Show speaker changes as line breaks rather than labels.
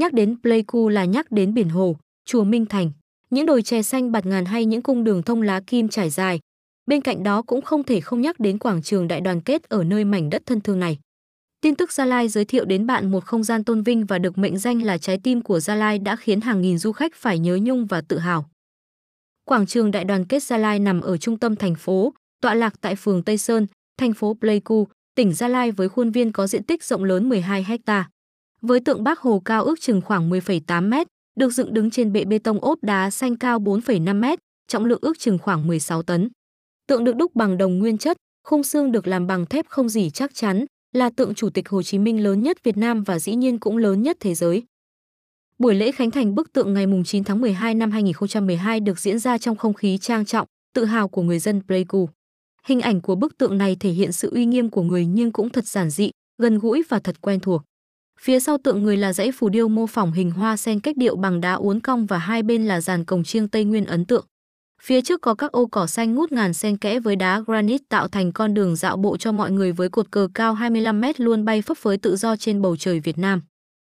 Nhắc đến Pleiku là nhắc đến biển hồ, chùa Minh Thành, những đồi chè xanh bạt ngàn hay những cung đường thông lá kim trải dài. Bên cạnh đó cũng không thể không nhắc đến quảng trường đại đoàn kết ở nơi mảnh đất thân thương này. Tin tức Gia Lai giới thiệu đến bạn một không gian tôn vinh và được mệnh danh là trái tim của Gia Lai đã khiến hàng nghìn du khách phải nhớ nhung và tự hào. Quảng trường Đại đoàn kết Gia Lai nằm ở trung tâm thành phố, tọa lạc tại phường Tây Sơn, thành phố Pleiku, tỉnh Gia Lai với khuôn viên có diện tích rộng lớn 12 ha. Với tượng Bác Hồ cao ước chừng khoảng 10,8 m, được dựng đứng trên bệ bê tông ốp đá xanh cao 4,5 m, trọng lượng ước chừng khoảng 16 tấn. Tượng được đúc bằng đồng nguyên chất, khung xương được làm bằng thép không gì chắc chắn, là tượng Chủ tịch Hồ Chí Minh lớn nhất Việt Nam và dĩ nhiên cũng lớn nhất thế giới. Buổi lễ khánh thành bức tượng ngày 9 tháng 12 năm 2012 được diễn ra trong không khí trang trọng, tự hào của người dân Pleiku. Hình ảnh của bức tượng này thể hiện sự uy nghiêm của người nhưng cũng thật giản dị, gần gũi và thật quen thuộc. Phía sau tượng người là dãy phù điêu mô phỏng hình hoa sen cách điệu bằng đá uốn cong và hai bên là dàn cổng chiêng Tây Nguyên ấn tượng. Phía trước có các ô cỏ xanh ngút ngàn xen kẽ với đá granite tạo thành con đường dạo bộ cho mọi người với cột cờ cao 25 mét luôn bay phấp phới tự do trên bầu trời Việt Nam.